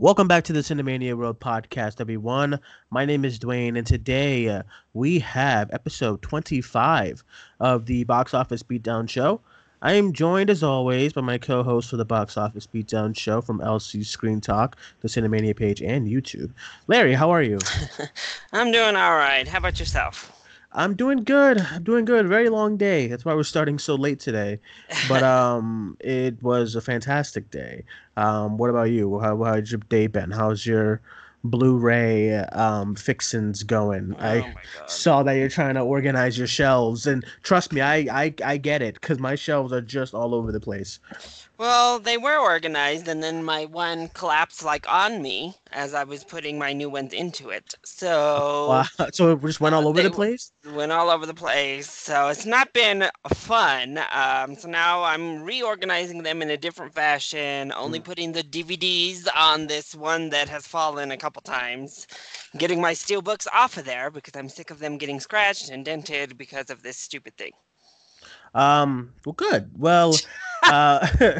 Welcome back to the Cinemania World podcast, everyone. My name is Duane, and today uh, we have episode 25 of the Box Office Beatdown Show. I am joined, as always, by my co host for the Box Office Beatdown Show from LC Screen Talk, the Cinemania page, and YouTube. Larry, how are you? I'm doing all right. How about yourself? I'm doing good. I'm doing good. Very long day. That's why we're starting so late today. But um, it was a fantastic day. Um, what about you? How how's your day been? How's your Blu-ray um fixins going? Oh I saw that you're trying to organize your shelves, and trust me, I I, I get it because my shelves are just all over the place. Well, they were organized, and then my one collapsed like on me as I was putting my new ones into it. So Wow. So it just went all Uh, over the place. went all over the place. So it's not been fun. Um, so now I'm reorganizing them in a different fashion, only Mm. putting the DVDs on this one that has fallen a couple times, getting my steel books off of there because I'm sick of them getting scratched and dented because of this stupid thing. Um. Well, good. Well, uh,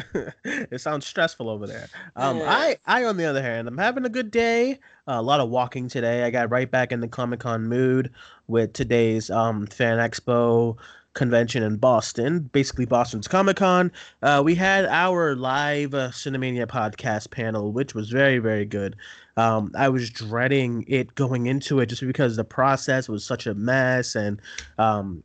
it sounds stressful over there. Um. Yeah. I, I, on the other hand, I'm having a good day. Uh, a lot of walking today. I got right back in the Comic Con mood with today's um Fan Expo convention in Boston. Basically, Boston's Comic Con. Uh, we had our live uh, Cinemania podcast panel, which was very, very good. Um, I was dreading it going into it just because the process was such a mess and um,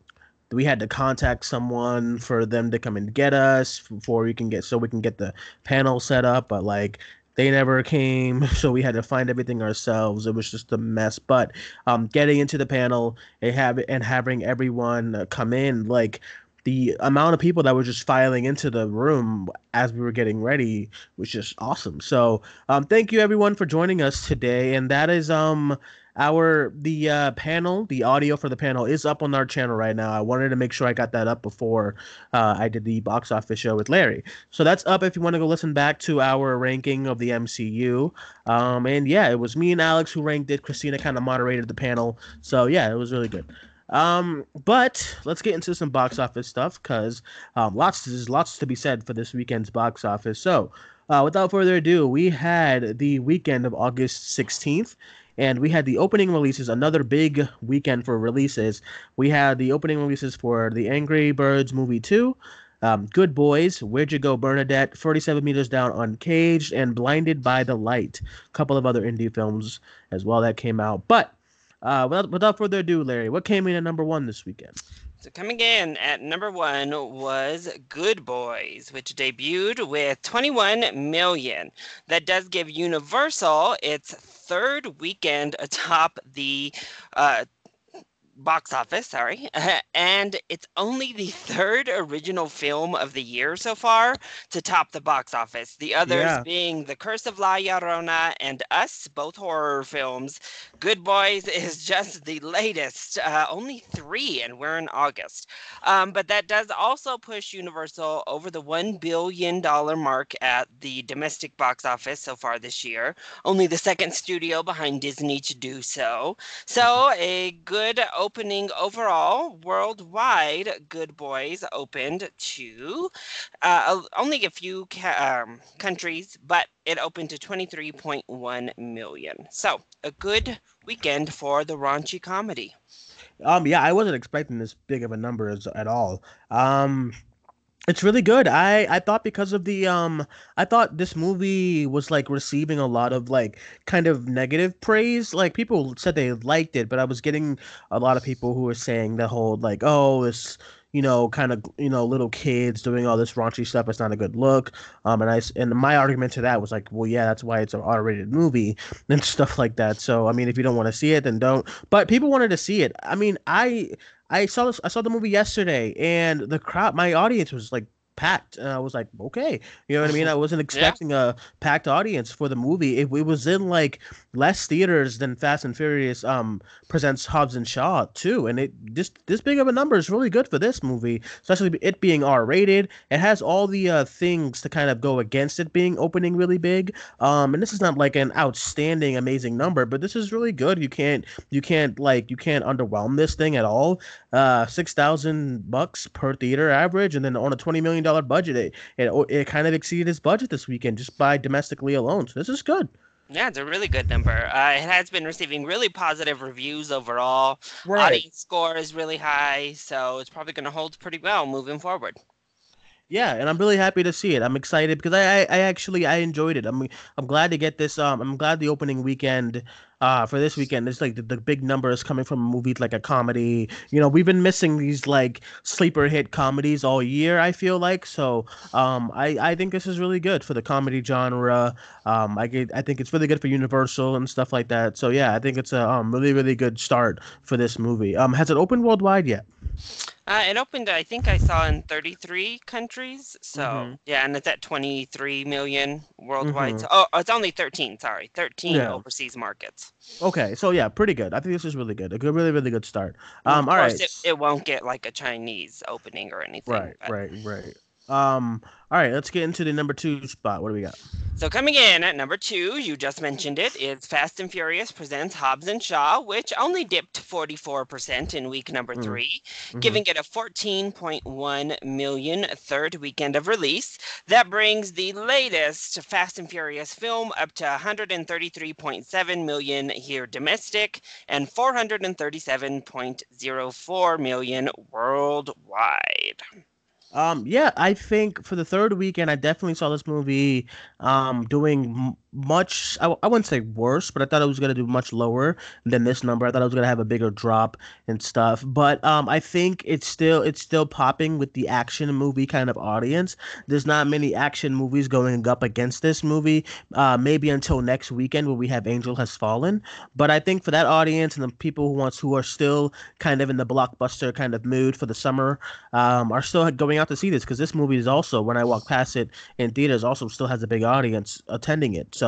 we had to contact someone for them to come and get us before we can get so we can get the panel set up but like they never came so we had to find everything ourselves. It was just a mess but um getting into the panel and have and having everyone come in like the amount of people that were just filing into the room as we were getting ready was just awesome. So um thank you everyone for joining us today and that is um our the uh, panel the audio for the panel is up on our channel right now. I wanted to make sure i got that up before uh, i did the box office show with larry. So that's up if you want to go listen back to our ranking of the mcu um, and yeah it was me and alex who ranked it. Christina kind of moderated the panel. So yeah it was really good. Um, but let's get into some box office stuff because um, lots there's lots to be said for this weekend's box office. So uh, without further ado we had the weekend of august 16th and we had the opening releases another big weekend for releases. We had the opening releases for the angry birds movie 2 um, good boys where'd you go bernadette 47 meters down uncaged and blinded by the light. A couple of other indie films as well that came out. But uh, without, without further ado larry what came in at number one this weekend? So coming in at number one was Good Boys, which debuted with 21 million. That does give Universal its third weekend atop the uh, box office, sorry, and it's only the third original film of the year so far to top the box office. The others Yeah. being The Curse of La Llorona and Us, both horror films. Good Boys is just the latest, uh, only three, and we're in August. Um, but that does also push Universal over the $1 billion mark at the domestic box office so far this year. Only the second studio behind Disney to do so. So, a good opening overall. Worldwide, Good Boys opened to uh, only a few ca- um, countries, but it opened to 23.1 million. So, a good weekend for the raunchy comedy. Um, yeah, I wasn't expecting this big of a number as, at all. Um, it's really good. I I thought because of the um, I thought this movie was like receiving a lot of like kind of negative praise. Like people said they liked it, but I was getting a lot of people who were saying the whole like, oh, this you know, kind of you know, little kids doing all this raunchy stuff. It's not a good look. Um, and I and my argument to that was like, well, yeah, that's why it's an R-rated movie and stuff like that. So I mean, if you don't want to see it, then don't. But people wanted to see it. I mean, I I saw this. I saw the movie yesterday, and the crowd, my audience was like packed, and I was like, okay, you know what I mean. I wasn't expecting a packed audience for the movie. It, it was in like less theaters than Fast and Furious um presents Hobbs and Shaw too, and it this this big of a number is really good for this movie, especially it being R rated. It has all the uh, things to kind of go against it being opening really big. Um, and this is not like an outstanding, amazing number, but this is really good. You can't you can't like you can't underwhelm this thing at all. Uh, six thousand bucks per theater average, and then on a twenty million dollar budget, it, it it kind of exceeded its budget this weekend just by domestically alone. So this is good. Yeah, it's a really good number. Uh, it has been receiving really positive reviews overall. Right. Audience score is really high, so it's probably going to hold pretty well moving forward. Yeah, and I'm really happy to see it. I'm excited because I, I, I actually I enjoyed it. I'm I'm glad to get this. Um, I'm glad the opening weekend, uh, for this weekend It's like the, the big numbers coming from movies like a comedy. You know, we've been missing these like sleeper hit comedies all year. I feel like so. Um, I I think this is really good for the comedy genre. Um, I get I think it's really good for Universal and stuff like that. So yeah, I think it's a um really really good start for this movie. Um, has it opened worldwide yet? Uh, it opened, I think I saw in 33 countries. So, Mhm. yeah, and it's at 23 million worldwide. Mhm. So, oh, it's only 13, sorry, 13 Yeah. overseas markets. Okay, so yeah, pretty good. I think this is really good. A good, really, really good start. Um, all right. it, it won't get like a Chinese opening or anything. Right, but- right, right. Um, all right, let's get into the number two spot. What do we got? So coming in at number two, you just mentioned it, is Fast and Furious presents Hobbs and Shaw, which only dipped 44% in week number Mm. three, Mhm. giving it a 14.1 million third weekend of release. That brings the latest Fast and Furious film up to 133.7 million here domestic and 437.04 million worldwide. Um, yeah, I think for the third weekend, I definitely saw this movie um doing much. I, I wouldn't say worse, but I thought it was gonna do much lower than this number. I thought it was gonna have a bigger drop and stuff. But um, I think it's still it's still popping with the action movie kind of audience. There's not many action movies going up against this movie. Uh, maybe until next weekend where we have Angel Has Fallen. But I think for that audience and the people who wants who are still kind of in the blockbuster kind of mood for the summer, um, are still going out to see this because this movie is also when I walk past it in theaters also still has a big audience attending it. So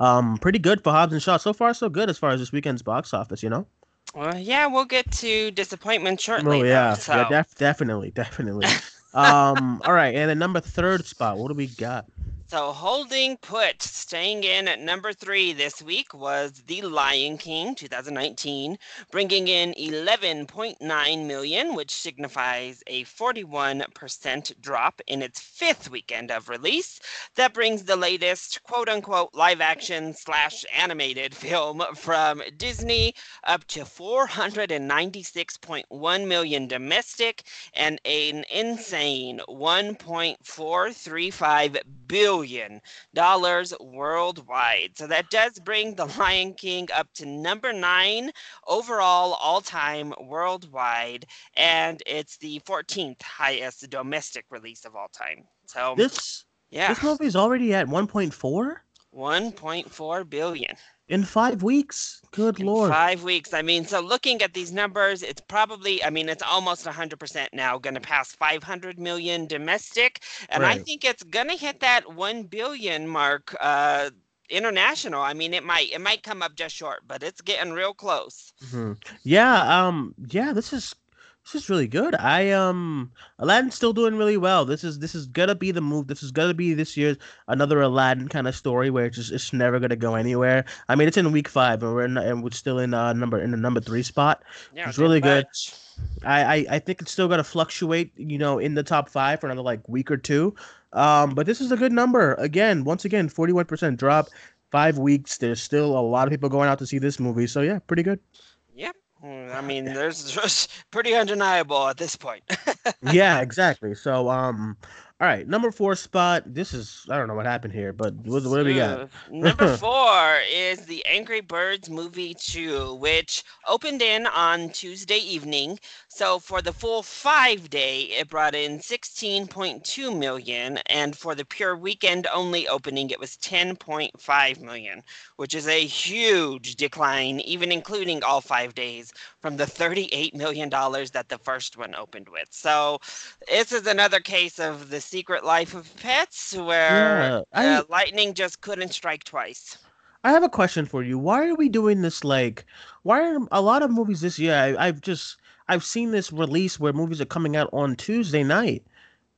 um, pretty good for Hobbs and Shaw. So far, so good as far as this weekend's box office. You know. Well, yeah, we'll get to disappointment shortly. Oh though, yeah, so. yeah, def- definitely, definitely. um, all right, and the number third spot. What do we got? So holding put, staying in at number three this week was The Lion King 2019, bringing in 11.9 million, which signifies a 41% drop in its fifth weekend of release. That brings the latest quote unquote live action slash animated film from Disney up to 496.1 million domestic and an insane 1.435 billion dollars worldwide. So that does bring The Lion King up to number nine overall all time worldwide, and it's the 14th highest domestic release of all time. So This yeah, this movie is already at 1.4 1.4 billion. In five weeks. Good in lord. Five weeks. I mean, so looking at these numbers, it's probably, I mean, it's almost 100% now going to pass 500 million domestic. And I think it's going to hit that 1 billion mark uh, international. I mean, it might, it might come up just short, but it's getting real close. hmm Yeah, um, yeah, this is this is really good. I um, Aladdin's still doing really well. This is this is gonna be the move. This is gonna be this year's another Aladdin kind of story where it's just it's never gonna go anywhere. I mean, it's in week five and we're in, and we're still in uh number in the number three spot. Yeah, It's really good. I, I I think it's still gonna fluctuate, you know, in the top five for another like week or two. Um, but this is a good number. Again, once again, forty one percent drop, five weeks. There's still a lot of people going out to see this movie. So yeah, pretty good. Mm, I mean, there's pretty undeniable at this point. yeah, exactly. So, um, all right, number four spot. This is I don't know what happened here, but what, what do we got? Number four is the Angry Birds movie 2, which opened in on Tuesday evening. So for the full five day, it brought in 16.2 million, and for the pure weekend only opening, it was 10.5 million, which is a huge decline, even including all five days, from the 38 million dollars that the first one opened with. So this is another case of the secret life of pets, where Yeah, I uh, lightning just couldn't strike twice. I have a question for you. Why are we doing this? Like, why are a lot of movies this year? I, I've just I've seen this release where movies are coming out on Tuesday night.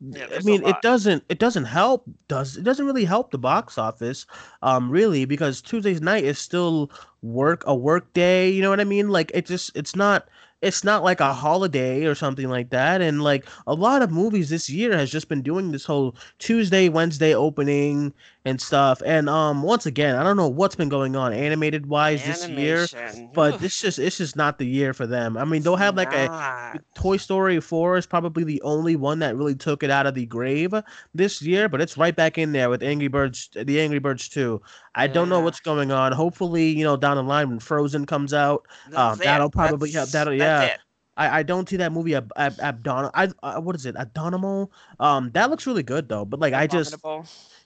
Yeah, I mean, it doesn't it doesn't help. Does it doesn't really help the box office, um, really, because Tuesday's night is still work a work day. You know what I mean? Like it just it's not it's not like a holiday or something like that. And like a lot of movies this year has just been doing this whole Tuesday, Wednesday opening and stuff. And um, once again, I don't know what's been going on animated wise this year, but Oof. this just it's just not the year for them. I mean, they'll have like a Toy Story Four is probably the only one that really took it out of the grave this year, but it's right back in there with Angry Birds, the Angry Birds Two. I yeah. don't know what's going on. Hopefully, you know, down the line when Frozen comes out, um, that'll probably have that'll yeah. I, I don't see that movie ab, ab, Abdon I uh, what is it Abdominal um that looks really good though but like I just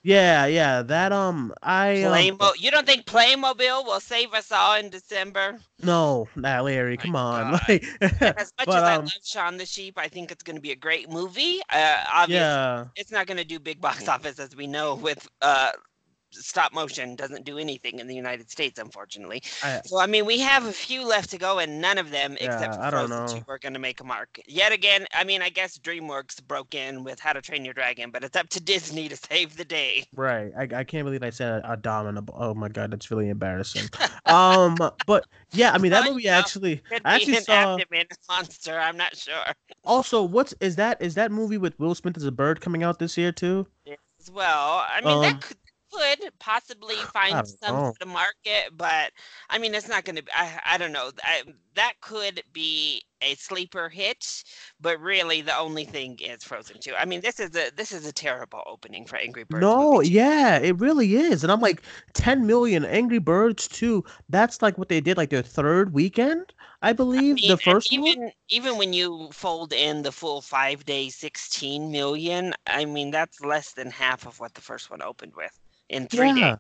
yeah, yeah, that um, I um, you don't think Playmobil will save us all in December? No, nah, Larry, come on. Like, as much but, as I um, love Shaun the Sheep, I think it's going to be a great movie. Uh, obviously, yeah. it's not going to do big box office as we know with uh stop motion doesn't do anything in the United States, unfortunately. I, so I mean, we have a few left to go, and none of them, yeah, except for Frozen 2, are going to make a mark. Yet again, I mean, I guess DreamWorks broke in with How to Train Your Dragon, but it's up to Disney to save the day. Right. I, I can't believe I said abominable. Oh my god, that's really embarrassing. um, but yeah, I mean that movie actually. I actually saw. monster. I'm not sure. Also, what's is that? Is that movie with Will Smith as a bird coming out this year too? As well, I mean um, that could could possibly find some to market, but I mean, it's not going to be, I, I don't know. I, that could be a sleeper hit, but really the only thing is Frozen 2. I mean, this is a this is a terrible opening for Angry Birds. No, yeah, it really is. And I'm like 10 million Angry Birds 2. That's like what they did like their third weekend, I believe. I mean, the first even one? even when you fold in the full 5 day 16 million, I mean, that's less than half of what the first one opened with in three yeah. days.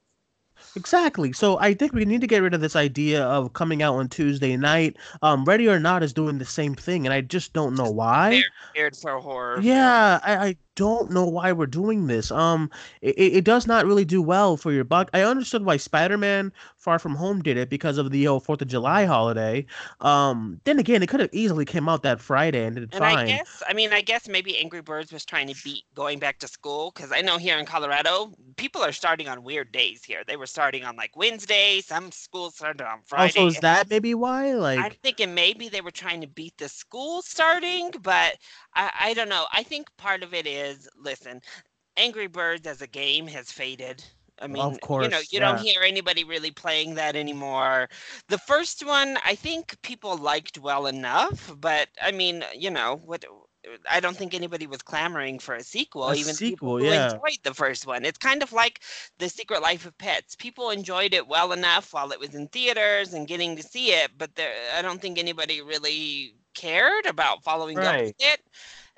Exactly. So I think we need to get rid of this idea of coming out on Tuesday night. Um, Ready or Not is doing the same thing, and I just don't know why. Scared for horror. Yeah, I, I don't know why we're doing this. Um, it, it does not really do well for your buck. I understood why Spider-Man Far From Home did it because of the Fourth of July holiday. Um, then again, it could have easily came out that Friday and did and fine. I guess, I mean, I guess maybe Angry Birds was trying to beat going back to school because I know here in Colorado, people are starting on weird days here. They were starting on like Wednesday. Some schools started on Friday. Oh, so is that maybe why? Like, I'm thinking maybe they were trying to beat the school starting, but I, I don't know. I think part of it is listen, Angry Birds as a game has faded. I mean, of course, you know, you yeah. don't hear anybody really playing that anymore. The first one, I think people liked well enough, but I mean, you know, what I don't think anybody was clamoring for a sequel. A even sequel, people yeah. enjoyed the first one. It's kind of like the Secret Life of Pets. People enjoyed it well enough while it was in theaters and getting to see it, but there, I don't think anybody really cared about following right. up with it.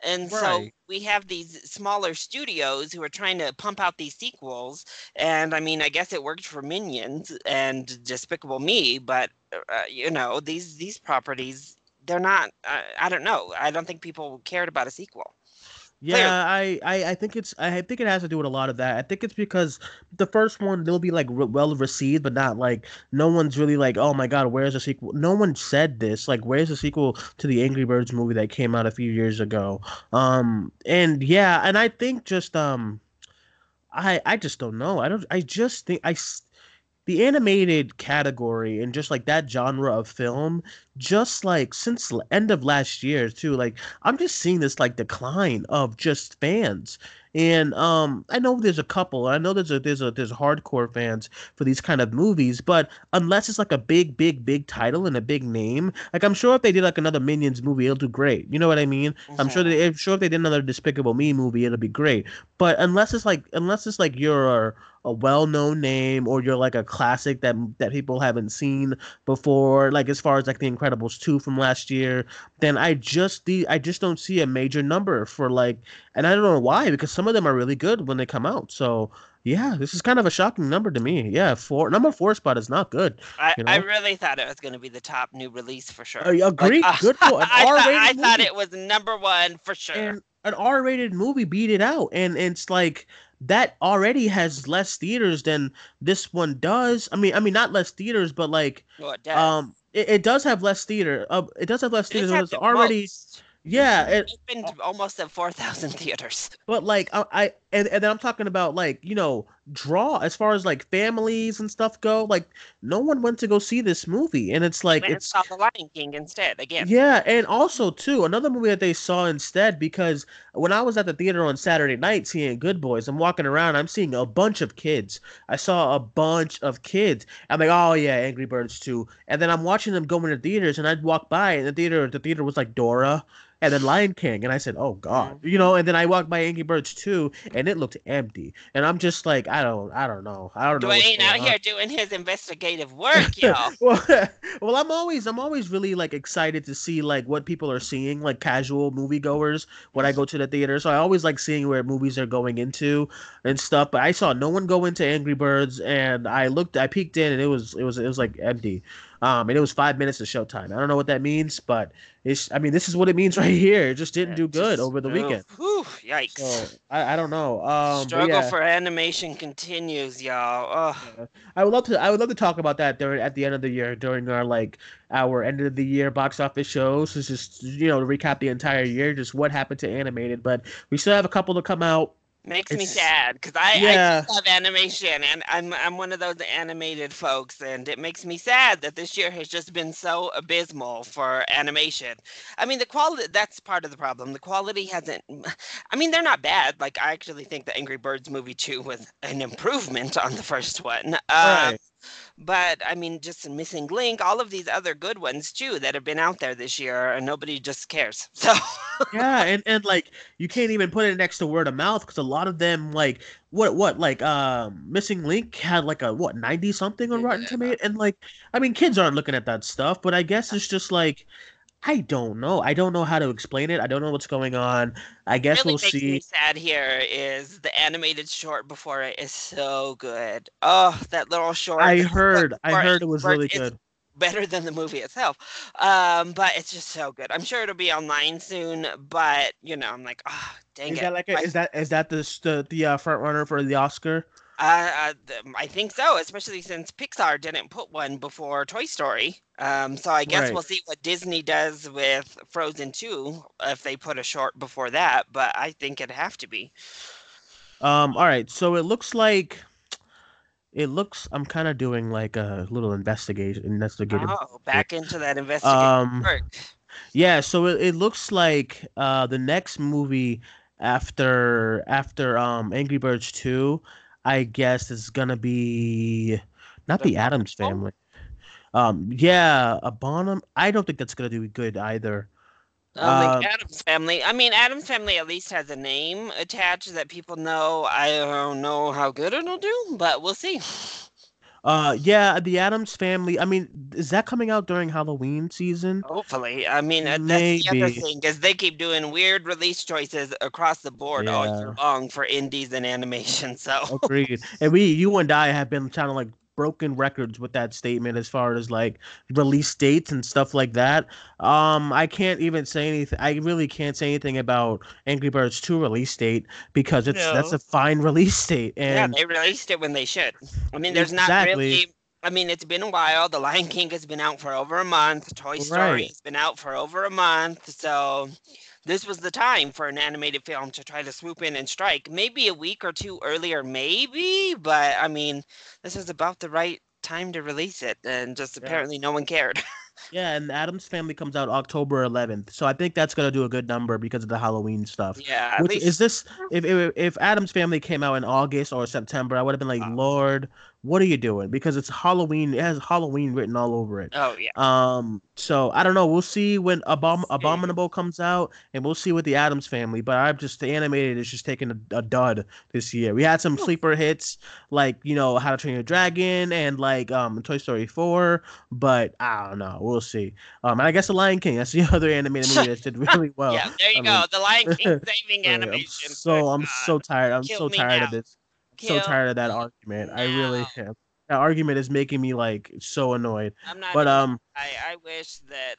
And right. so we have these smaller studios who are trying to pump out these sequels. And I mean, I guess it worked for Minions and Despicable Me, but uh, you know, these these properties, they're not. Uh, I don't know. I don't think people cared about a sequel. Yeah, I, I, I think it's I think it has to do with a lot of that. I think it's because the first one they'll be like re- well received, but not like no one's really like, oh my god, where's the sequel? No one said this. Like, where's the sequel to the Angry Birds movie that came out a few years ago? Um, and yeah, and I think just um, I I just don't know. I don't. I just think I the animated category and just like that genre of film just like since end of last year too like i'm just seeing this like decline of just fans and um, I know there's a couple. I know there's a there's a there's hardcore fans for these kind of movies, but unless it's like a big, big, big title and a big name, like I'm sure if they did like another Minions movie, it'll do great. You know what I mean? Mm-hmm. I'm sure that if sure if they did another Despicable Me movie, it'll be great. But unless it's like unless it's like you're a, well-known name or you're like a classic that that people haven't seen before, like as far as like The Incredibles two from last year, then I just the I just don't see a major number for like, and I don't know why because some of them are really good when they come out. So yeah, this is kind of a shocking number to me. Yeah, four number four spot is not good. I, you know? I really thought it was going to be the top new release for sure. I agree. Like, uh, good for I, thought, I thought it was number one for sure. And an R-rated movie beat it out, and, and it's like that already has less theaters than this one does. I mean, I mean not less theaters, but like well, it um, it, it, does have less theater. Uh, it does have less theaters. It's, already. Most. Yeah, it, has been almost at four thousand theaters. But like I, I and and then I'm talking about like you know draw as far as like families and stuff go. Like no one went to go see this movie, and it's like it's saw The Lion King instead again. yeah, and also too another movie that they saw instead because when I was at the theater on Saturday night seeing Good Boys, I'm walking around, I'm seeing a bunch of kids. I saw a bunch of kids. I'm like, oh yeah, Angry Birds too. And then I'm watching them go into theaters, and I'd walk by, and the theater, the theater was like Dora. And then Lion King, and I said, "Oh God," mm-hmm. you know. And then I walked by Angry Birds 2, and it looked empty. And I'm just like, I don't, I don't know, I don't know. what's Duane out on. here doing his investigative work, y'all. well, well, I'm always I'm always really like excited to see like what people are seeing, like casual moviegoers when I go to the theater. So I always like seeing where movies are going into and stuff. But I saw no one go into Angry Birds, and I looked, I peeked in, and it was it was it was like empty. Um, and it was five minutes of showtime. I don't know what that means, but it's I mean this is what it means right here. It just didn't do good Just- over the weekend. whew, yikes. So I, I don't know. Um, Struggle yeah. for animation continues, y'all. Ugh. I would love to. I would love to talk about that during at the end of the year during our like our end of the year box office shows. It's just you know to recap the entire year, just what happened to animated. But we still have a couple to come out. Makes me sad because I, Yeah. I love animation and I'm I'm one of those animated folks and it makes me sad that this year has just been so abysmal for animation. I mean the quality that's part of the problem. The quality hasn't I mean they're not bad. Like I actually think the Angry Birds movie 2 was an improvement on the first one. Um, Right. But I mean just Missing Link, all of these other good ones too that have been out there this year and nobody just cares. So yeah, and and like you can't even put it next to word of mouth because a lot of them like what what like um missing link had like a what 90 something on rotten tomato and like i mean kids aren't looking at that stuff but i guess it's just like i don't know i don't know how to explain it i don't know what's going on i guess really we'll makes see me sad here is the animated short before it is so good. Oh, that little short. i heard i heard it was really good Better than the movie itself. Um, but it's just so good. I'm sure it'll be online soon, but you know, I'm like, oh, dang is it. that like a, I- is that is that the the, the uh, front runner for the oscar Uh, I think so, especially since Pixar didn't put one before Toy Story. Um, so I guess Right. we'll see what Disney does with Frozen 2 if they put a short before that, but I think it'd have to be. Um, all right, so it looks like it looks I'm kind of doing like a little investigation investigative. Oh, back into that investigation Um work. yeah, so it, it looks like uh the next movie after after um Angry Birds 2, I guess is gonna be not The the Addams family. Um yeah, a Bonham. I don't think that's gonna do good either. Um, think Addams family. I mean, Addams family at least has a name attached that people know. I don't know how good it'll do, but we'll see. Uh yeah, the Addams family. I mean, is that coming out during Halloween season? Hopefully, I mean uh, that's the other thing because they keep doing weird release choices across the board all year long for indies and animation. So Agreed. And we, you and I have been trying to like broken records with that statement as far as like release dates and stuff like that. Um, I can't even say anything. I really can't say anything about Angry Birds 2 release date because it's that's a fine release date. And yeah, they released it when they should. I mean, there's not really. I mean, it's been a while. The Lion King has been out for over a month. Toy Story Right. has been out for over a month. So this was the time for an animated film to try to swoop in and strike. Maybe a week or two earlier, maybe. But I mean, this is about the right time to release it, and just Yeah. apparently no one cared. yeah, and Addams Family comes out October 11th. So I think that's gonna do a good number because of the Halloween stuff. yeah, Which least is this? If, if if Addams Family came out in August or September, I would have been like, Oh. Lord, what are you doing? Because it's Halloween. It has Halloween written all over it. Oh yeah. Um, so I don't know. We'll see when Abom- Abominable comes out, and we'll see with the Addams Family. But I'm just the animated is just taking a, a dud this year. We had some sleeper hits like you know How to Train Your Dragon and like um Toy Story four, but I don't know. We'll see. Um, and I guess the Lion King. That's the other animated movie that did really well. yeah, there you I go. mean- the Lion King saving animation. I'm so I'm God. so tired. I'm Kill so tired now. of this. So tired of that me argument. I really am. That argument is making me like so annoyed. I'm not. But um. I, I wish that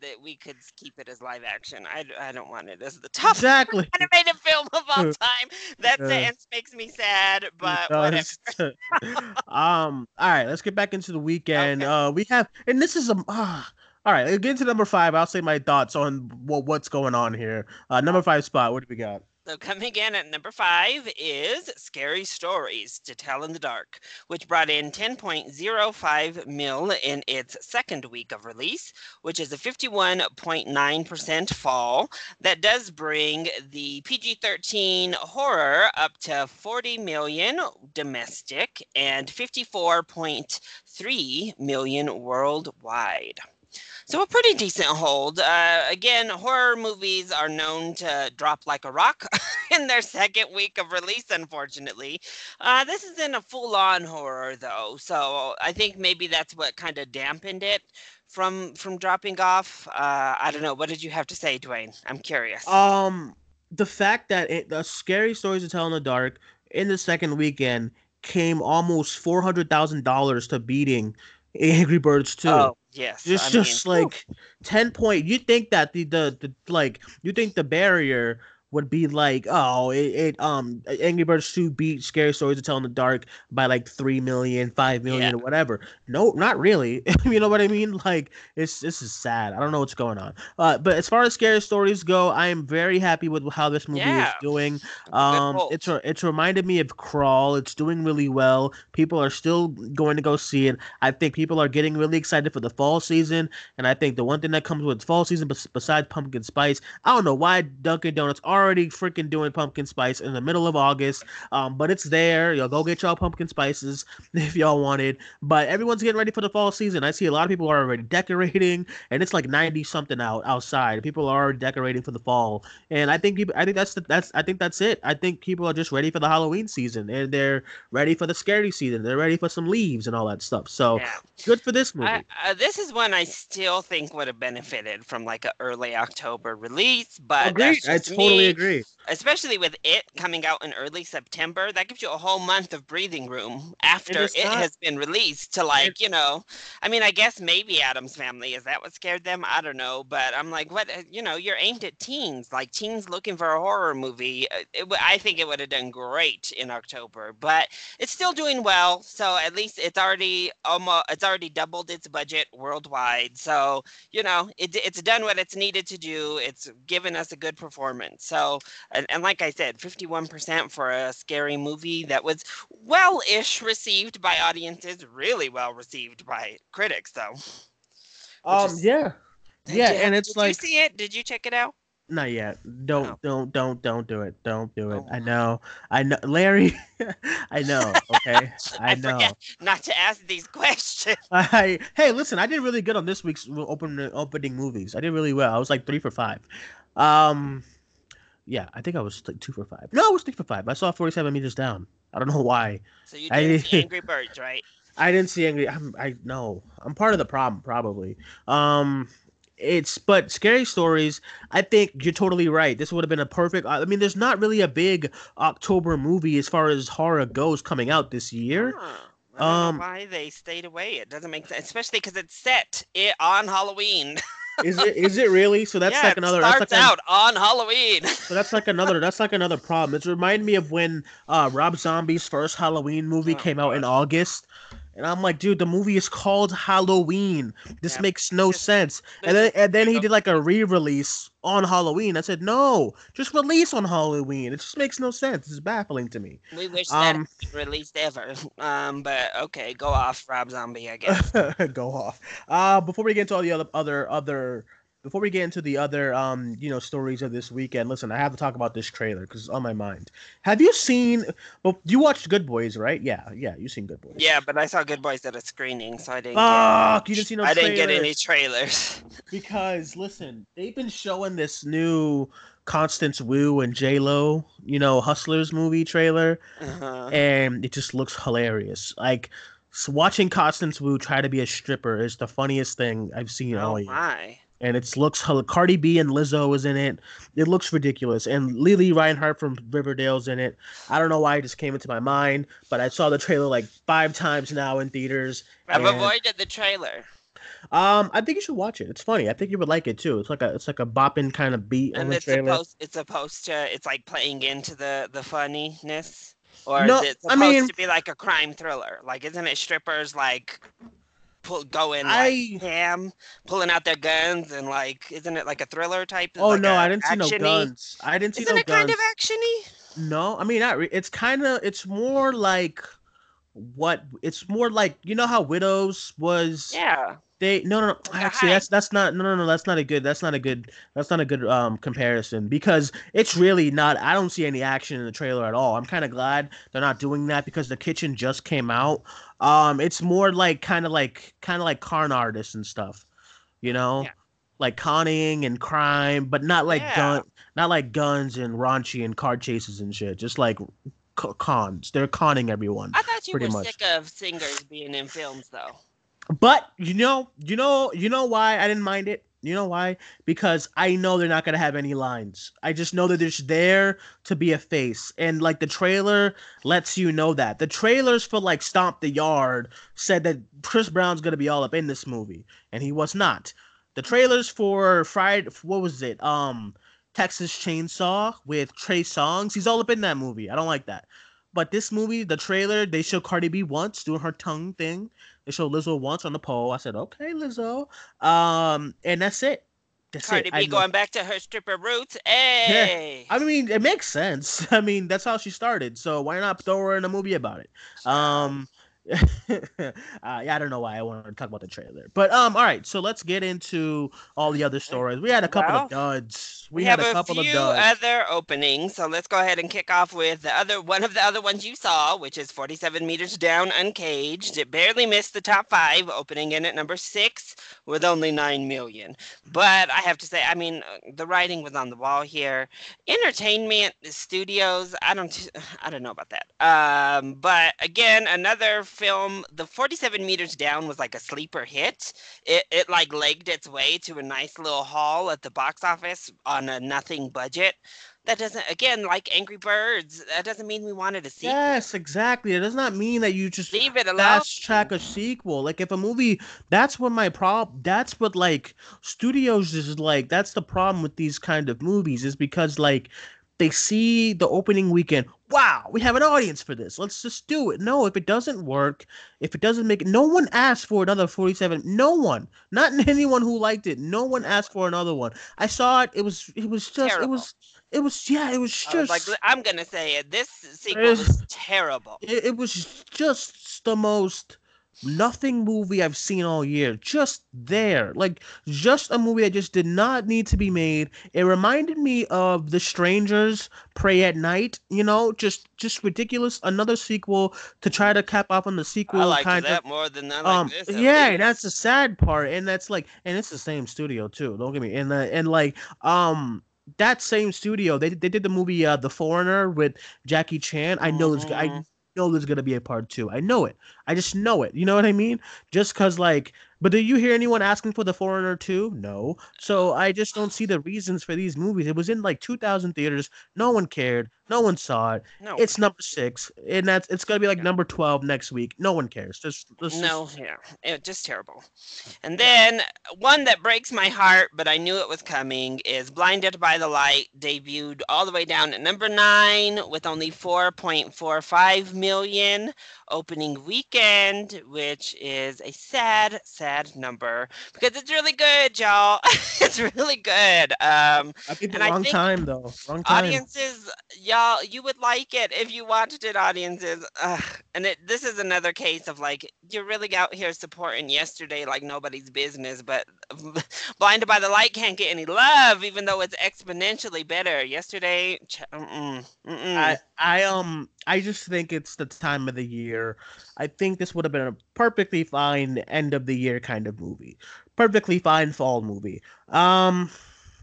that we could keep it as live action. I, I don't want it as the top Exactly. animated film of all time. That sentence makes me sad, but whatever. um. All right. Let's get back into the weekend. Okay. Uh, we have, and this is a. Uh, all right. Get into number five. I'll say my thoughts on what what's going on here. Uh, number five spot. What do we got? So coming in at number five is Scary Stories to Tell in the Dark, which brought in 10.05 mil in its second week of release, which is a 51.9% fall. That does bring the PG-13 horror up to 40 million domestic and 54.3 million worldwide. So a pretty decent hold. Uh, again, horror movies are known to drop like a rock in their second week of release, unfortunately. Uh, this isn't a full-on horror though, so I think maybe that's what kind of dampened it from from dropping off. Uh, I don't know. What did you have to say, Duane? I'm curious. Um, the fact that it, the scary stories to tell in the dark in the second weekend came almost four hundred thousand dollars to beating Angry Birds too. Oh, yes. It's I just mean, like 10 point. You think that the, the the like you think the barrier would be like, oh, it, it um Angry Birds 2 beat Scary Stories to Tell in the Dark by like 3 million, 5 million, Yeah. or whatever. No, not really. you know what I mean? Like it's this is sad. I don't know what's going on. Uh, but as far as scary stories go, I am very happy with how this movie Yeah. is doing. Um, it's it's reminded me of Crawl. It's doing really well. People are still going to go see it. I think people are getting really excited for the fall season. And I think the one thing that comes with fall season, besides pumpkin spice, I don't know why Dunkin' Donuts already freaking doing pumpkin spice in the middle of August. Um, but it's there. Y'all go get y'all pumpkin spices if y'all want it. But everyone's getting ready for the fall season. I see a lot of people are already decorating, and it's like ninety something out outside. People are already decorating for the fall, and I think people. I think that's the, that's. I think that's it. I think people are just ready for the Halloween season, and they're ready for the scary season. They're ready for some leaves and all that stuff. So yeah. good for this movie. I, uh, this is one I still think would have benefited from like an early October release, but Agreed. that's I totally me. Agree. especially with it coming out in early September, that gives you a whole month of breathing room after it's it not- has been released to like, you know, I mean, I guess maybe Addams family is that what scared them? I don't know, but I'm like, what, uh, you know, you're aimed at teens, like teens looking for a horror movie. uh, It, I think it would have done great in October, but it's still doing well. So at least it's already almost, it's already doubled its budget worldwide. So you know, it, it's done what it's needed to do. It's given us a good performance. So and, and like I said, 51% for a scary movie that was well-ish received by audiences, really well received by critics, though. Um, is- yeah, yeah, you- and it's did like you see it? Did you check it out? Not yet. Don't Oh. don't don't don't do it. Don't do it. Oh I know. I know Larry. I know. Okay. I, I know. not to ask these questions. I hey, listen, I did really good on this week's open opening movies. I did really well. I was like 3 for 5. Um yeah, I think I was like 2 for 5. No, I was 3 for 5. I saw 47 meters down. I don't know why. So you I didn't see Angry Birds, right? I didn't see angry. I'm, I no. I'm part of the problem probably. Um, it's but scary stories. I think you're totally right. This would have been a perfect. I mean, there's not really a big October movie as far as horror goes coming out this year. Huh. I don't Um, know why they stayed away. It doesn't make sense, especially because it's set it on Halloween. Is it? Is it really? So that's yeah, like it another. starts That's like, out on Halloween. so that's like another. That's like another problem. It's reminded me of when uh, Rob Zombie's first Halloween movie Oh, came out in. August. And I'm like, dude, the movie is called Halloween. This Yeah, makes no sense. And then and then he did like a re-release on Halloween. I said, no, just release on Halloween. It just makes no sense. It's baffling to me. We wish that Um, been released ever. Um, but okay, go off, Rob Zombie. I guess. Go off. Uh before we get into all the other other other before we get into the other um you know stories of this weekend, listen, I have to talk about this trailer because it's on my mind. Have you seen? Well, you watched Good Boys, right? Yeah, yeah, you seen Good Boys. yeah, but I saw Good Boys at a screening, so I didn't. Fuck, get, you didn't see no I didn't get any trailers. because listen, they've been showing this new Constance Wu and J Lo, you know, Hustlers movie trailer, Uh-huh. and it just looks hilarious. Like s watching Constance Wu try to be a stripper is the funniest thing I've seen all Oh year. my! And it looks Cardi B and Lizzo is in it. It looks ridiculous, and Lili Reinhart from Riverdale's in it. I don't know why it just came into my mind, but I saw the trailer like five times now in theaters. I've and- avoided the trailer, Um, I think you should watch it. It's funny. I think you would like it too. It's like a it's like a bopping kind of beat on and it's supposed it's supposed to it's like playing into the the funniness, or No, is it I supposed mean- to be like a crime thriller? Like, isn't it strippers like pull, going like I- ham, pulling out their guns and like, isn't it like a thriller type? Oh like no, I didn't see no guns. I didn't see Isn't no it guns. kind of actiony? No, I mean not. Re- it's kind of. It's more like what. It's more like you know how Widows was. Yeah. They no no no. Actually, that's that's not no no no. That's not a good. That's not a good. That's not a good um comparison because it's really not. I don't see any action in the trailer at all. I'm kind of glad they're not doing that because the kitchen just came out. Um, it's more like kind of like kind of like con artists and stuff. You know. Yeah. Like conning and crime, but not like Yeah. gun, not like guns and raunchy and car chases and shit. Just like cons. They're conning everyone. I thought you were much. sick of singers being in films, though. But you know, you know, you know why I didn't mind it. You know why? Because I know they're not gonna have any lines. I just know that they're just there to be a face, and like the trailer lets you know that. The trailers for like Stomp the Yard said that Chris Brown's gonna be all up in this movie, and he was not. The trailers for Friday, what was it? Um, Texas Chainsaw with Trey Songz. He's all up in that movie. I don't like that. But this movie, the trailer, they show Cardi B once doing her tongue thing. They show Lizzo once on the pole. I said, okay, Lizzo. Um, and that's it. That's Cardi it. B I, going back to her stripper roots. Hey. I mean, it makes sense. I mean, that's how she started. So why not throw her in a movie about it? Um, uh, yeah, I don't know why I wanted to talk about the trailer, but um, all right. So let's get into all the other stories. We had a couple Well, of duds. We, we had a a, couple few of duds. other openings, so let's go ahead and kick off with the other one of the other ones you saw, which is 47 meters down, uncaged. It barely missed the top five, opening in at number six with only nine million. But I have to say, I mean, uh, the writing was on the wall here. Entertainment studios, I don't, I don't know about that. Um, but again, another film, the 47 meters down was like a sleeper hit. It, it like legged its way to a nice little haul at the box office on a nothing budget. That doesn't, again, like Angry Birds, that doesn't mean we wanted to see. Yes, exactly. It does not mean that you just Leave it alone. fast track a sequel. Like if a movie, that's what my problem. That's what like studios is like. That's the problem with these kind of movies is because like they see the opening weekend. Wow, we have an audience for this. Let's just do it. No, if it doesn't work, if it doesn't make it, no one asked for another 47. No one, not anyone who liked it. No one asked for another one. I saw it. It was, it was just, it was, it was, yeah, it was just. Was like, I'm gonna say it. This sequel was terrible. it, it was just the most nothing movie I've seen all year. Just there. Like just a movie that just did not need to be made. It reminded me of The Strangers Prey at Night, you know, just just ridiculous. Another sequel to try to cap off on the sequel I liked kind that of more than I like um this. yeah that's the sad part and that's like and it's the same studio too don't get me and the and like um that same studio they, they did the movie uh the foreigner with jackie chan i know this i Mhm. Know there's gonna be a part two. I know it. I just know it. You know what i mean? Just because like but do you hear anyone asking for the foreigner 2 no. So i just don't see the reasons for these movies. It was in like 2000 theaters. No one cared no one saw it no, it's number six and that's it's gonna be like Yeah. number 12 next week no one cares just just- no, yeah, it just terrible. And then one that breaks my heart, but I knew it was coming, is Blinded by the Light, debuted all the way down at number nine with only 4.45 million opening weekend, which is a sad, sad number because it's really good, y'all. it's really good. Um, I picked the And I wrong think time though. Wrong time. audiences y'all you would like it if you watched it audiences Ugh. and it, this is another case of like you're really out here supporting yesterday like nobody's business but blinded by the light can't get any love even though it's exponentially better yesterday mm-mm, mm-mm. I I um I just think it's the time of the year. I think this would have been a perfectly fine end of the year kind of movie. Perfectly fine fall movie. Um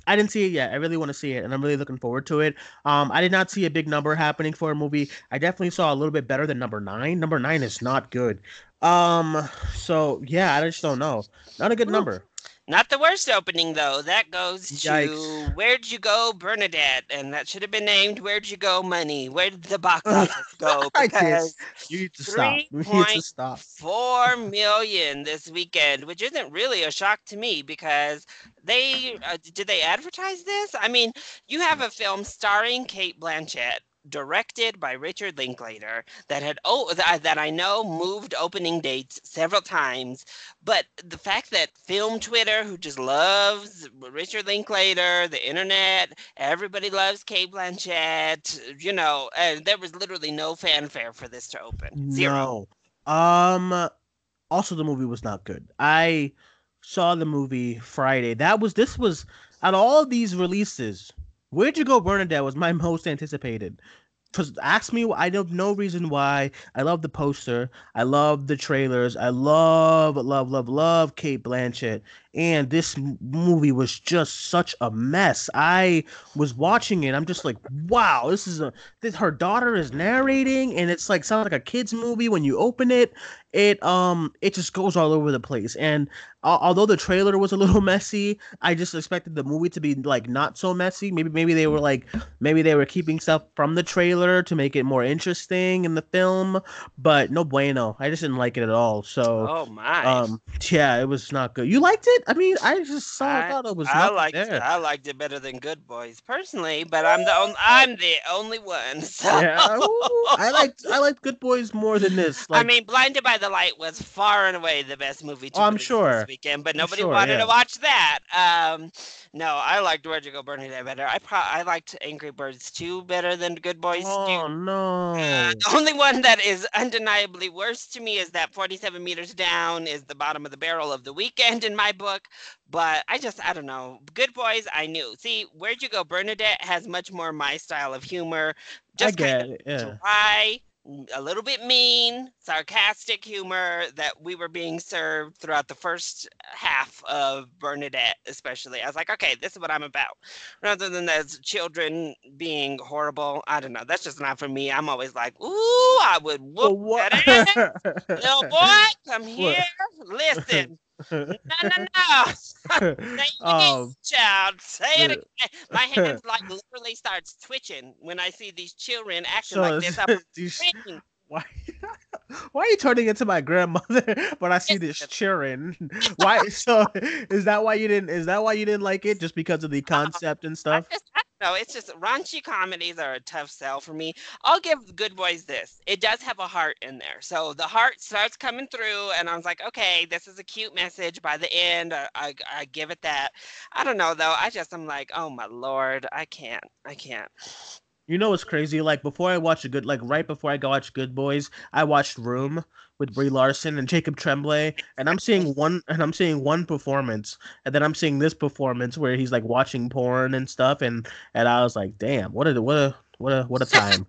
I didn't see it yet. I really want to see it and I'm really looking forward to it. Um I did not see a big number happening for a movie. I definitely saw a little bit better than number 9. Number 9 is not good. Um so yeah, I just don't know. Not a good number. Not the worst opening though. That goes to Yikes. Where'd You Go, Bernadette, and that should have been named Where'd You Go, Money. Where did the box office go? Because You need to stop. Need to stop. four million this weekend, which isn't really a shock to me because they uh, did they advertise this? I mean, you have a film starring Cate Blanchett directed by Richard Linklater, that had oh that, I know moved opening dates several times, but the fact that film Twitter, who just loves Richard Linklater, the internet, everybody loves Cate Blanchett, you know, and there was literally no fanfare for this to open. Zero. No. Um. Also, the movie was not good. I saw the movie Friday. That was this was out of all these releases, Where'd You Go Bernadette was my most anticipated. Cause ask me, I have no reason why. I love the poster. I love the trailers. I love, love, love, love Cate Blanchett. And this movie was just such a mess. I was watching it. I'm just like, wow, this is a. This her daughter is narrating, and it's like sounds like a kids movie when you open it. It um, it just goes all over the place. And although the trailer was a little messy, I just expected the movie to be like not so messy. Maybe maybe they were like maybe they were keeping stuff from the trailer to make it more interesting in the film, but no bueno. I just didn't like it at all. So oh my, um, yeah, it was not good. You liked it? I mean, I just saw. I, thought it was. I liked. There. I liked it better than Good Boys personally, but I'm the only. I'm the only one. So. Yeah, I liked. I liked Good Boys more than this. Like, I mean, Blinded by the Light was far and away the best movie. To oh, I'm sure. This weekend, but nobody sure, wanted yeah. to watch that. Um, no, I liked Where'd You Go Bernadette better. I pro- I liked Angry Birds 2 better than Good Boys oh, 2. no. Uh, the only one that is undeniably worse to me is that 47 meters down is the bottom of the barrel of the weekend in my book. But I just, I don't know. Good Boys, I knew. See, Where'd You Go Bernadette has much more my style of humor. Just I get kind of it, yeah. dry, a little bit mean, sarcastic humor that we were being served throughout the first half of Bernadette, especially. I was like, okay, this is what I'm about. Rather than those children being horrible. I don't know. That's just not for me. I'm always like, ooh, I would whoop well, that ass. Little boy, come here. Listen. No, no, no. Say um, child. Say it again. My hands like literally starts twitching when I see these children acting so like this. I'm these, why? Why are you turning into my grandmother? But I see this cheering. Why? So is that why you didn't? Is that why you didn't like it? Just because of the uh, concept and stuff? I just, I no, it's just raunchy comedies are a tough sell for me. I'll give Good Boys this. It does have a heart in there. So the heart starts coming through, and I was like, okay, this is a cute message. By the end, I, I, I give it that. I don't know, though. I just, I'm like, oh my Lord, I can't. I can't. You know what's crazy? Like before I watched a good, like right before I go watch Good Boys, I watched Room with Brie Larson and Jacob Tremblay, and I'm seeing one, and I'm seeing one performance, and then I'm seeing this performance where he's like watching porn and stuff, and and I was like, damn, what a what a what a what a time.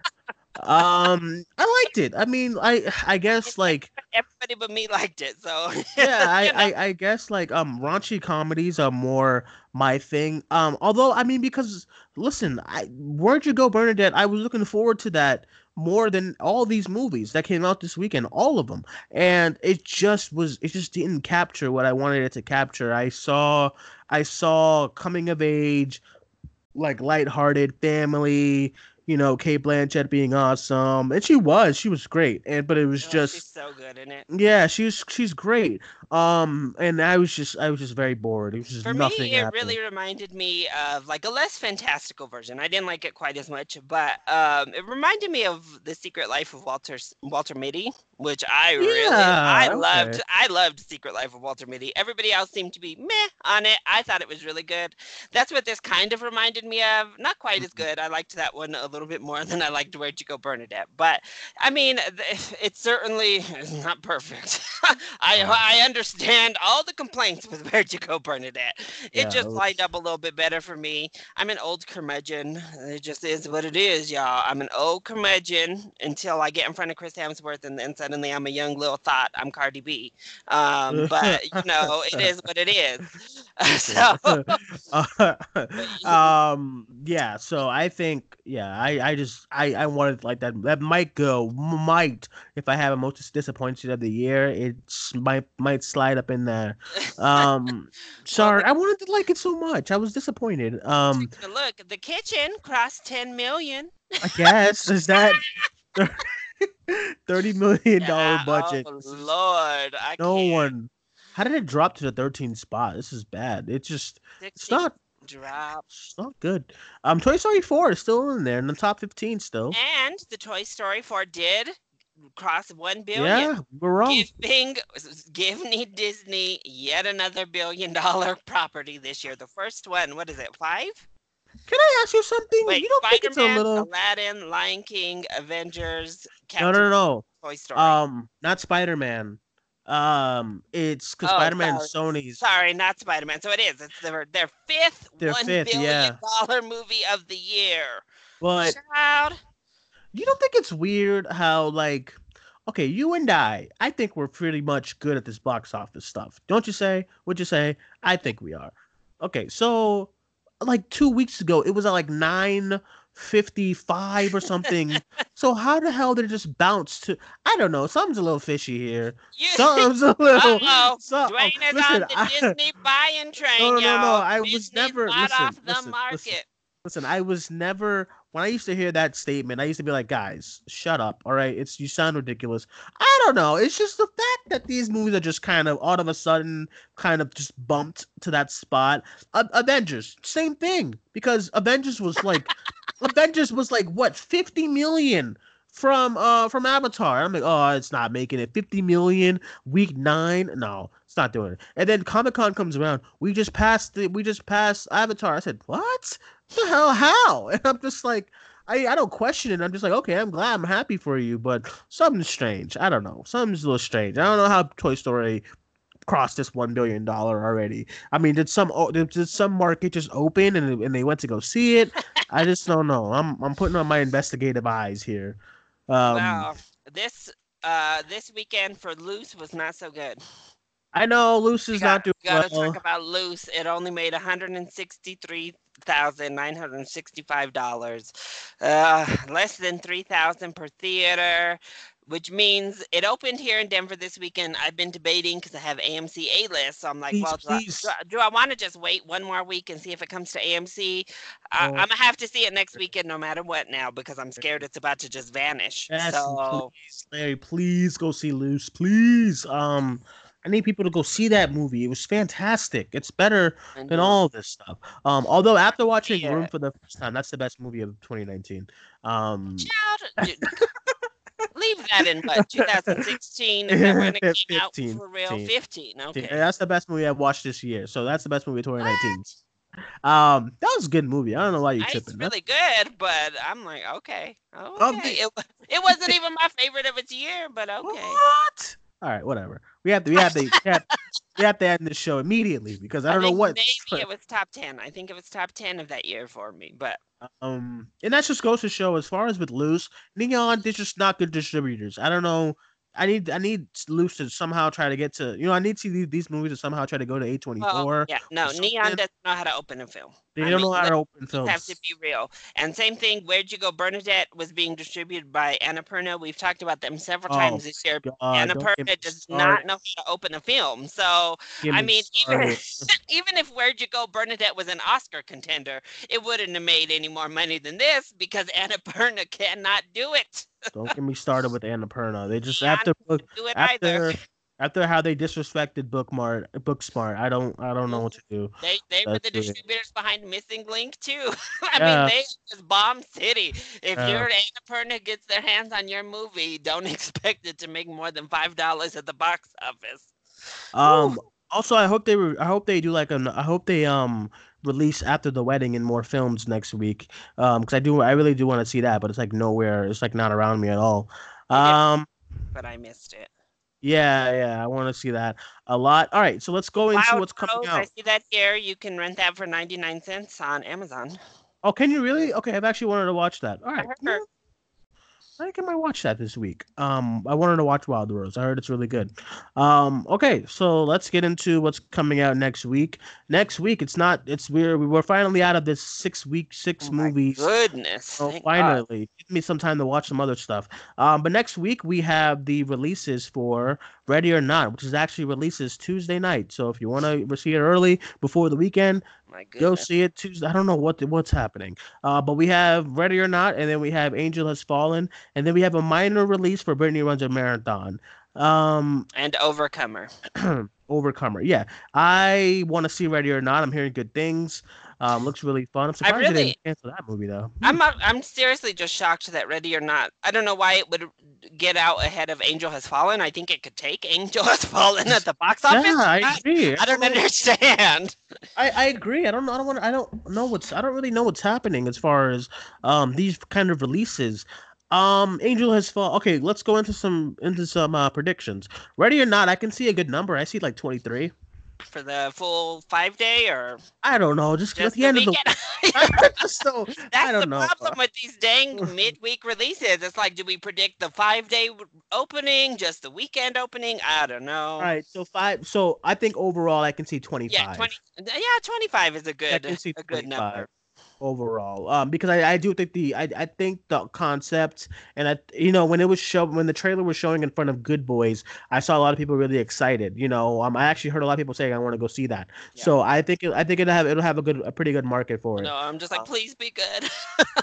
um, I liked it. I mean, I I guess like everybody but me liked it. So yeah, I, I I guess like um raunchy comedies are more my thing. Um, although I mean, because listen, I Where'd You Go, Bernadette? I was looking forward to that more than all these movies that came out this weekend, all of them, and it just was, it just didn't capture what I wanted it to capture. I saw, I saw coming of age, like lighthearted family, you know, Cate Blanchett being awesome, and she was, she was great, and but it was oh, just she's so good in it. Yeah, she's she's great. Um, and I was just I was just very bored. It was just for nothing. me, it happened. really reminded me of like a less fantastical version. I didn't like it quite as much, but um, it reminded me of the Secret Life of Walter Walter Mitty which I really yeah, I okay. loved. I loved Secret Life of Walter Mitty. Everybody else seemed to be meh on it. I thought it was really good. That's what this kind of reminded me of. Not quite as mm-hmm. good. I liked that one a little bit more than I liked Where'd You Go Bernadette. But I mean, it certainly is not perfect. I I understand all the complaints with Where'd You Go Bernadette. It yeah, just lined up a little bit better for me. I'm an old curmudgeon. It just is what it is, y'all. I'm an old curmudgeon until I get in front of Chris Hemsworth and then suddenly I'm a young little thought. I'm Cardi B. Um, but you know, it is what it is. so, um, yeah. So I think, yeah, I, I just, I, I wanted like that. That might go, might if I have a most disappointed of the year, it might might slide up in there. Um, sorry, well, I wanted to like it so much. I was disappointed. Um, look, the kitchen crossed ten million. I guess is that. Thirty million dollar yeah, budget. Oh, Lord, I no can't. one. How did it drop to the 13th spot? This is bad. It's just 16. it's not drops. Not good. Um, Toy Story 4 is still in there in the top 15 still. And the Toy Story 4 did cross 1 billion. Yeah, we're wrong. Giving, giving Disney yet another billion dollar property this year. The first one, what is it, five? Can I ask you something? Wait, you don't think it's a little Aladdin, Lion King, Avengers, No, Captain no, no, Toy. Story. Um, not Spider-Man. Um, it's because Oh, Spider-Man sorry. Sony's. Sorry, not Spider-Man. So it is. It's their their fifth Their one fifth, billion yeah. dollar movie of the year. But Child. you don't think it's weird how like okay, you and I, I think we're pretty much good at this box office stuff. Don't you say? Would you say? I think we are. Okay, so like two weeks ago, it was at like nine fifty five or something. so how the hell did it just bounce to? I don't know. Something's a little fishy here. You, Something's a little. Uh-oh. some- Duane is listen, on the I- Disney buying train, No, no, no, no, I was never- listen, off the listen, listen. market. Listen, I was never when I used to hear that statement, I used to be like, guys, shut up. All right. It's you sound ridiculous. I don't know. It's just the fact that these movies are just kind of all of a sudden kind of just bumped to that spot. A- Avengers, same thing. Because Avengers was like Avengers was like what, 50 million from uh from Avatar. I'm like, oh, it's not making it 50 million week nine. No, it's not doing it. And then Comic Con comes around. We just passed the we just passed Avatar. I said, what? the hell how and i'm just like I, I don't question it i'm just like okay i'm glad i'm happy for you but something's strange i don't know something's a little strange i don't know how toy story crossed this one billion dollar already i mean did some did, did some market just open and, and they went to go see it i just don't know i'm i'm putting on my investigative eyes here um wow. This uh this weekend for Luce was not so good. i know Luce is got- not doing we gotta well talk about Luce. It only made one hundred and sixty-three thousand nine hundred sixty-five dollars, uh, less than three thousand per theater. Which means it opened here in Denver this weekend. I've been debating because I have AMC A list. So I'm like, Please, well, do I, please. do I, do I want to just wait one more week and see if it comes to AMC? I, Oh. I'm gonna have to see it next weekend, no matter what, now because I'm scared it's about to just vanish. Yes, so please, Larry, please go see Luce, please. Um, I need people to go see that movie. It was fantastic. It's better than all this stuff. Um, although after watching Yeah. Room for the first time, that's the best movie of 2019. Um, Child, leave that in what 2016 is that when it came out for real 15. 15 okay that's the best movie I've watched this year. So that's the best movie of 2019. Um, that was a good movie. I don't know why you it's tripping. That's- really good but i'm like okay okay Um, it, it wasn't even my favorite of its year but okay What? All right, whatever. We have to. We have to. We have, we have to end this show immediately because I don't know what. maybe it was top 10 i think it was top 10 of that year for me but Um, and that just goes to show, as far as with Luce, Neon, they're just not good distributors. I don't know. I need I need Luce to somehow try to get to you know I need to see these, movies to somehow try to go to A twenty four. yeah no neon doesn't know how to open a film They I don't mean, know how to open films. have to be real. And same thing, Where'd You Go Bernadette was being distributed by Annapurna. We've talked about them several Oh, times this year. God, Annapurna does not know how to open a film. So, Get I me mean, even, even if Where'd You Go Bernadette was an Oscar contender, it wouldn't have made any more money than this because Annapurna cannot do it. Don't get me started with Annapurna. They just Neon after book it either. after after how they disrespected Bookmart Booksmart. I don't I don't know what to do. They they were the That's distributors behind Missing Link too. I Yeah. mean, they just bomb city. If Yeah. your Annapurna gets their hands on your movie, don't expect it to make more than five dollars at the box office. Um. Also, I hope they re- I hope they do like an I hope they um release after the wedding and more films next week. Um, because I do I really do want to see that, but it's like nowhere. It's like not around me at all. Um. But I missed it. Yeah, yeah, I want to see that a lot. All right, so let's go into Wild what's coming Rose, I see that here. You can rent that for ninety nine cents on Amazon. Oh, can you really? Okay, I've actually wanted to watch that. All right, heard. you know, I think I might watch that this week. Um, I wanted to watch Wild Rose. I heard it's really good. Um, okay, so let's get into what's coming out next week. Next week, it's not. It's we're we're finally out of this six week six Oh movies. Goodness. So thank God. finally, give me some time to watch some other stuff. Um, but next week we have the releases for Ready or Not, which is actually releases Tuesday night. So if you want to see it early before the weekend, My go see it Tuesday. I don't know what what's happening. Uh, but we have Ready or Not, and then we have Angel Has Fallen, and then we have a minor release for Brittany Runs a Marathon. Um, And Overcomer. Overcomer. Yeah, I want to see Ready or Not. I'm hearing good things. Um, looks really fun. I'm I surprised they really- didn't cancel that movie though. I'm not, I'm seriously just shocked that Ready or Not. I don't know why it would get out ahead of Angel Has Fallen. I think it could take Angel Has Fallen at the box office. yeah, I I, agree. I don't know. understand. I, I agree. I don't know. I don't want. I don't know what's. I don't really know what's happening as far as um these kind of releases. Um, Angel has fall. Okay, let's go into some into some uh, predictions. Ready or not, I can see a good number. I see like twenty three. For the full five day or I don't know. Just, at the the end of the. weekend? just so That's I the know. problem with these dang midweek releases. It's like, do we predict the five day opening, just the weekend opening? I don't know. All right, so five. So I think overall, I can see twenty five. Yeah, twenty. Yeah, twenty-five is a good, a good number. Overall. Um, because I, I do think the I, I think the concept and I you know when it was show when the trailer was showing in front of Good Boys, I saw a lot of people really excited. You know, um, I actually heard a lot of people saying I want to go see that. Yeah. So I think it, I think it'll have it'll have a good a pretty good market for it. No, I'm just like, Uh, please be good.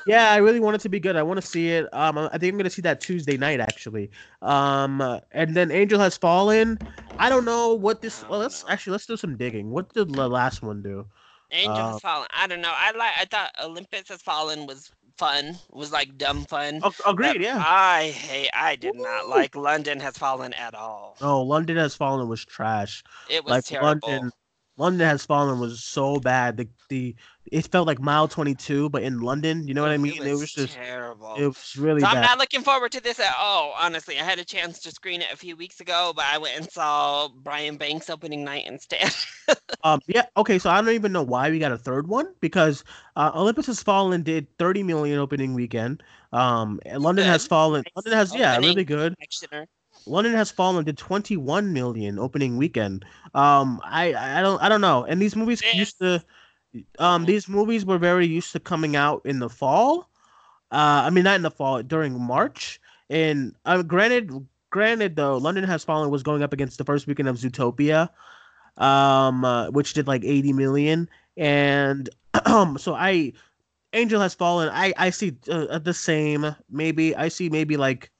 Yeah, I really want it to be good. I want to see it. Um, I think I'm gonna see that Tuesday night actually. Um, and then Angel Has Fallen. I don't know what this. Well, let's know. actually let's do some digging. What did the last one do? Angel Uh, has fallen. I don't know. I like. I thought Olympus has fallen was fun. Was like dumb fun. Oh, agreed. Yeah. I hate. I did not like London has fallen at all. No, London Has Fallen was trash. It was like terrible. London, London Has Fallen was so bad. The the it felt like Mile Twenty Two, but in London. You know what I mean? It was just terrible. it was really So I'm bad. not looking forward to this at all. Honestly, I had a chance to screen it a few weeks ago, but I went and saw Brian Banks opening night instead. Um, yeah, okay, so I don't even know why we got a third one because uh, Olympus Has Fallen did 30 million opening weekend. Um, London Has Fallen. London has yeah, really good. Actioner. London Has Fallen did 21 million opening weekend. Um, I I don't I don't know. And these movies used to, um, Mhm. these movies were very used to coming out in the fall. Uh, I mean not in the fall during March. And uh, granted, granted though, London Has Fallen was going up against the first weekend of Zootopia, um, uh, which did like 80 million. And um, so I, Angel Has Fallen. I I see uh, the same. Maybe I see maybe like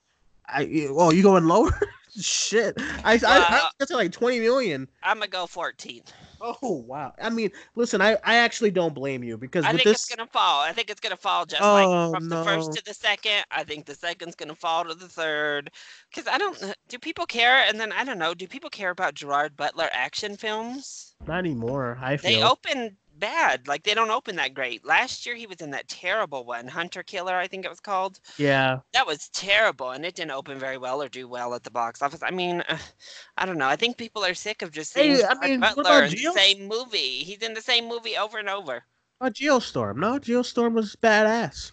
I oh you going lower? Shit, I I, I that's like twenty million. I'm gonna go 14. Oh wow! I mean, listen, I I actually don't blame you because I think this, it's gonna fall. I think it's gonna fall just Oh, like from the first to the second. I think the second's gonna fall to the third. Because I don't. Do people care? And then I don't know. Do people care about Gerard Butler action films? not anymore. I feel They feel open bad. Like they don't open that great. Last year he was in that terrible one, Hunter Killer, I think it was called. yeah. That was terrible, and it didn't open very well or do well at the box office. I mean, uh, I don't know. I think people are sick of just seeing Hey, I mean, Butler in the same movie. He's in the same movie over and over. Oh, Geostorm. No, Geostorm was badass.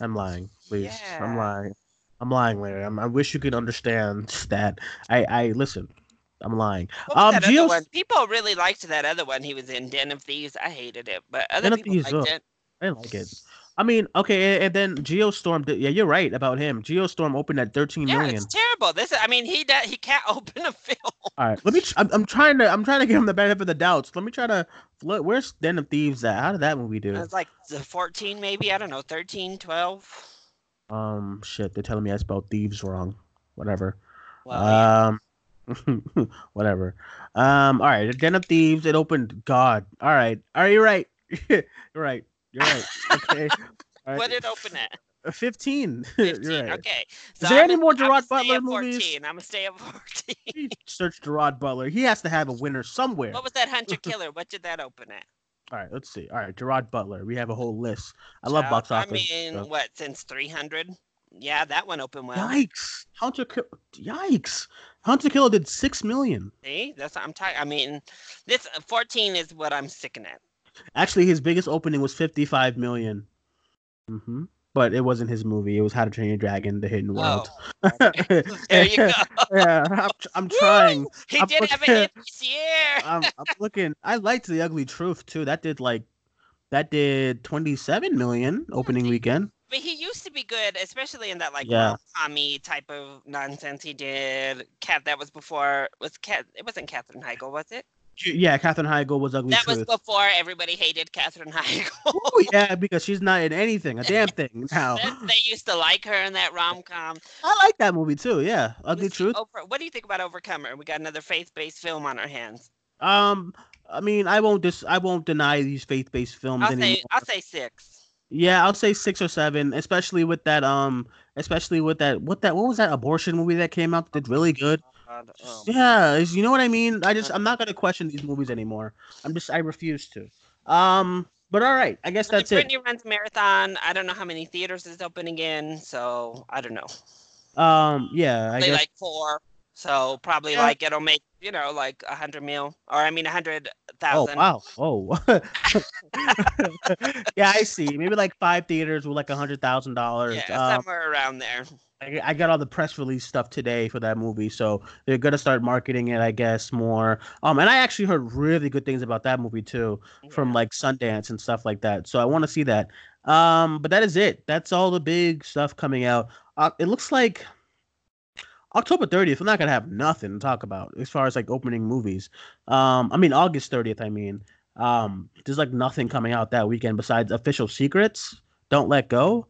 I'm lying, please. I'm lying. I'm lying, Larry. I'm, I wish you could understand that. I I listen. I'm lying. Um? People really liked that other one he was in, Den of Thieves. I hated it, but other Den people Thieves, liked ugh. it. I didn't like it. I mean, okay, and, and then Geostorm. Did, yeah, you're right about him. Geostorm opened at 13 Yeah, million. it's terrible. This, I mean, he he can't open a film. All right, let me. Tr- I'm, I'm trying to. I'm trying to give him the benefit of the doubts. Let me try to. look, Where's Den of Thieves at? How did that movie do? It's like the 14, maybe. I don't know, 13, 12. Um, shit. They're telling me I spelled thieves wrong. Whatever. Well, yeah. whatever. Um, all right. Den of Thieves. It opened. God. All right. All right. You're right. you're right. You're right. Okay. All what did it open at? uh, 15. 15. you're right. Okay. Is there any I'ma- more Gerard Butler at 14. movies? I'm gonna stay at 14. Search Gerard Butler. He has to have a winner somewhere. what was that Hunter Killer? What did that open at? All right, let's see. All right, Gerard Butler. We have a whole list. I love box office. I mean, stuff. what since 300? Yeah, that one opened well. Yikes! Hunter, Kill- yikes! Hunter Killer did six million. See, that's I'm tired. I mean, this 14 is what I'm sticking at. Actually, his biggest opening was fifty-five million. Mm-hmm. But it wasn't his movie. It was How to Train Your Dragon: The Hidden World. Oh, there you go. yeah, I'm, I'm trying. He I'm did have a looking- hit this year. I'm, I'm looking. I liked The Ugly Truth too. That did like, that did twenty-seven million opening weekend. But he used to be good, especially in that like Yeah. rom-commy type of nonsense he did. Cat that was before was cat. It wasn't Katherine Heigl, was it? Yeah, Katherine Heigl was Ugly That Truth. was before everybody hated Katherine Heigl. Oh yeah, because she's not in anything, a damn thing now. They- used to like her in that rom-com. I like that movie too. Yeah, Ugly Let's Truth. Over, what do you think about Overcomer? We got another faith-based film on our hands. Um, I mean, I won't dis I won't deny these faith based films I'll anymore. say I'll say six. Yeah, I'll say six or seven, especially with that um, especially with that what that what was that abortion movie that came out that did really good. Oh. Yeah, is- you know what I mean. I just I'm not gonna question these movies anymore. I'm just I refuse to. Um, but all right, I guess that's it. Brittany runs marathon. I don't know how many theaters is opening in, so I don't know. Um, yeah, I Probably guess. like four. So probably Yeah. like it'll make you know like a hundred mil, or I mean a hundred Oh thousand. wow! Oh, yeah, I see. Maybe like five theaters with like a hundred thousand dollars. Yeah, Um, somewhere around there. I, I got all the press release stuff today for that movie, so they're gonna start marketing it, I guess, more. Um, and I actually heard really good things about that movie too, from like Sundance and stuff like that. So I want to see that. Um, but that is it. That's all the big stuff coming out. Uh, it looks like October 30th. We're not gonna have nothing to talk about as far as like opening movies. Um, I mean August 30th. I mean, um, there's like nothing coming out that weekend besides Official Secrets. Don't let go.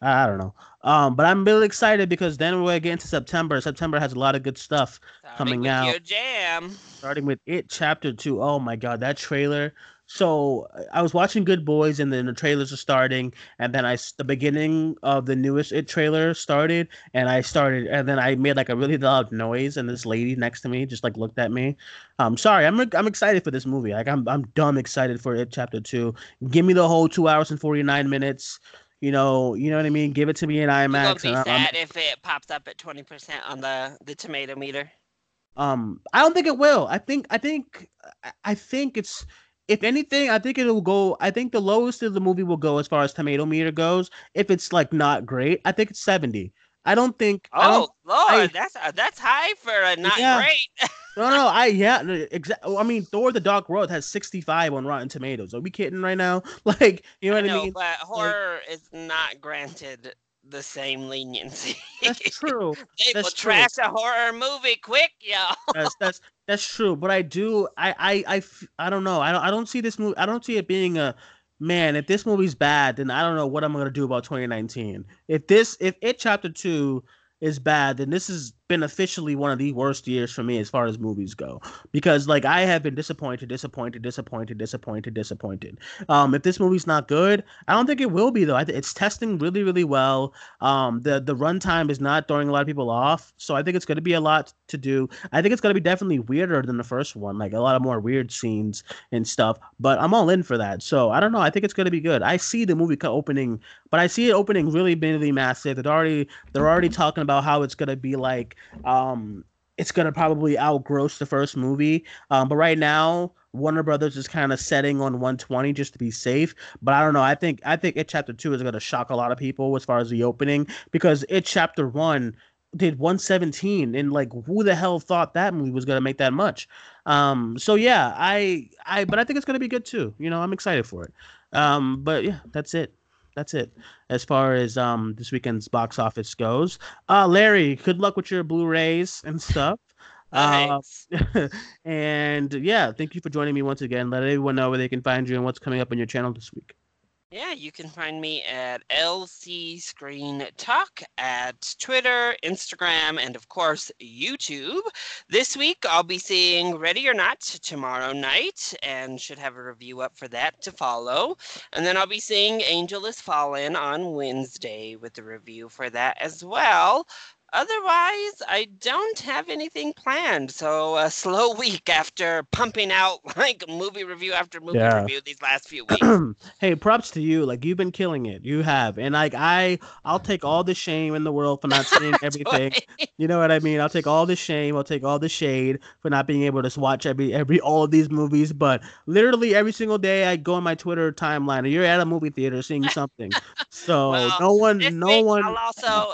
I I don't know. Um, but I'm really excited because then we're getting to get into September. September has a lot of good stuff, Starting coming out. Your jam. starting with It Chapter Two. Oh my God, that trailer! So I was watching Good Boys, and then the trailers are starting, and then I the beginning of the newest It trailer started, and I started, and then I made like a really loud noise, and this lady next to me just like looked at me. Um, sorry, I'm I'm excited for this movie. Like I'm I'm dumb excited for It Chapter Two. Give me the whole two hours and forty nine minutes. You know, you know what I mean. Give it to me in IMAX. be and I- I'm- sad if it pops up at twenty percent on the the tomato meter. Um, I don't think it will. I think I think I think it's if anything, I think it'll go. I think the lowest of the movie will go as far as tomato meter goes. If it's like not great, I think it's seventy. I don't think. I don't, Oh Lord, I- that's uh, that's high for a not Yeah. great. no, no, I yeah, exactly. I mean, Thor: The Dark World has sixty-five on Rotten Tomatoes. Are we kidding right now? Like, you know I what I know, mean? but horror is not granted the same leniency. That's true. they will true. trash a horror movie quick, y'all. that's that's that's true. But I do I. I. I don't know. I don't I don't see this movie. I don't see it being a man. If this movie's bad, then I don't know what I'm gonna do about 2019. If this if it chapter two is bad, then this has been officially one of the worst years for me as far as movies go. Because like I have been disappointed, disappointed, disappointed, disappointed, disappointed. Um, if this movie's not good, I don't think it will be though. I th- it's testing really, really well. Um, the the runtime is not throwing a lot of people off, so I think it's going to be a lot to do. I think it's going to be definitely weirder than the first one, like a lot of more weird scenes and stuff. But I'm all in for that. So I don't know. I think it's going to be good. I see the movie opening, but I see it opening really, really massive. They're already they're already talking about how it's going to be like um it's gonna probably outgross the first movie. Um, but right now, Warner Brothers is kind of setting on 120 just to be safe. But I don't know. I think I think it chapter two is gonna shock a lot of people as far as the opening because it chapter one did 117 and like who the hell thought that movie was gonna make that much? Um, so yeah, I I but I think it's gonna be good too. You know, I'm excited for it. Um, but yeah, that's it. That's it as far as um this weekend's box office goes. Uh, Larry, good luck with your Blu-rays and stuff. Uh, and yeah, thank you for joining me once again. Let everyone know where they can find you and what's coming up on your channel this week. Yeah, you can find me at LC Screen Talk at Twitter, Instagram, and of course YouTube. This week I'll be seeing Ready or Not tomorrow night and should have a review up for that to follow. And then I'll be seeing Angel is Fallen on Wednesday with the review for that as well. Otherwise, I don't have anything planned. So a slow week after pumping out like movie review after movie Yeah. review these last few weeks. hey, props to you. Like you've been killing it. You have. And like I I'll take all the shame in the world for not seeing everything. You know what I mean? I'll take all the shame, I'll take all the shade for not being able to watch every every all of these movies. But literally every single day I go on my Twitter timeline and you're at a movie theater seeing something. So Well, no one no one I'll also,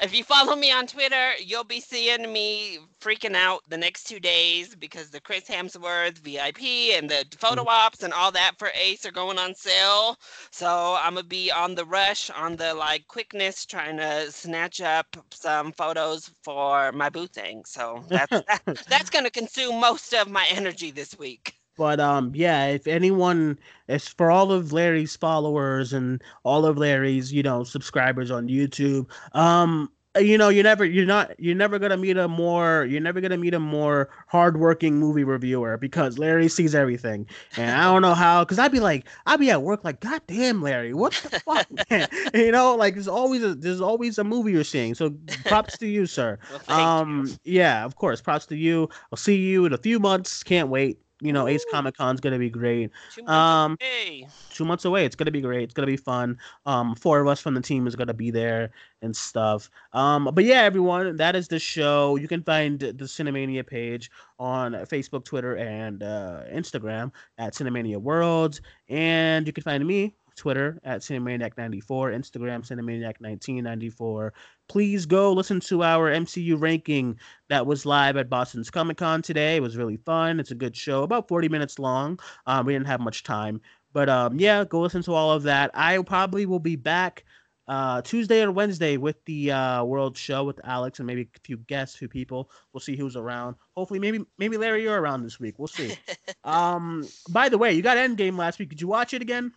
if you follow me on Twitter, you'll be seeing me freaking out the next two days because the Chris Hemsworth VIP and the photo Mm-hmm. ops and all that for Ace are going on sale. So I'm gonna be on the rush, on the like quickness, trying to snatch up some photos for my booth thing. So that's that, that's gonna consume most of my energy this week. But um, yeah, if anyone, as for all of Larry's followers and all of Larry's, you know, subscribers on YouTube, um, you know, you're never, you're not, you're never gonna meet a more, you're never gonna meet a more hardworking movie reviewer because Larry sees everything, and I don't know how, because I'd be like, I'd be at work like, God damn, Larry, what the fuck, man? you know, like there's always a, there's always a movie you're seeing. So props to you, sir. Well, Um, you. yeah, of course, props to you. I'll see you in a few months. Can't wait. You know, Ace. Comic Con's gonna be great. Two months um, away. two months away. It's gonna be great. It's gonna be fun. Um, four of us from the team is gonna be there and stuff. Um, but yeah, everyone, that is the show. You can find the Cinemania page on Facebook, Twitter, and uh, Instagram at Cinemania Worlds, and you can find me Twitter at Cinemaniac94, Instagram Cinemaniac1994. Please go listen to our MCU ranking that was live at Boston's Comic Con today. It was really fun. It's a good show, about 40 minutes long. Um, we didn't have much time. But um, yeah, go listen to all of that. I probably will be back uh, Tuesday or Wednesday with the uh, World Show with Alex and maybe a few guests, a few people. We'll see who's around. Hopefully, maybe maybe Larry, you're around this week. We'll see. um, by the way, you got Endgame last week. Did you watch it again?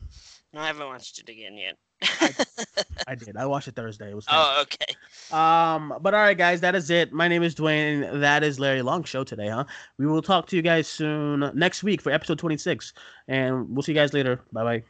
No, I haven't watched it again yet. I did. I watched it Thursday. It was. oh, okay. Um, but all right, guys, that is it. My name is Duane. That is Larry Long show today, huh? We will talk to you guys soon next week for episode 26, and we'll see you guys later. Bye bye.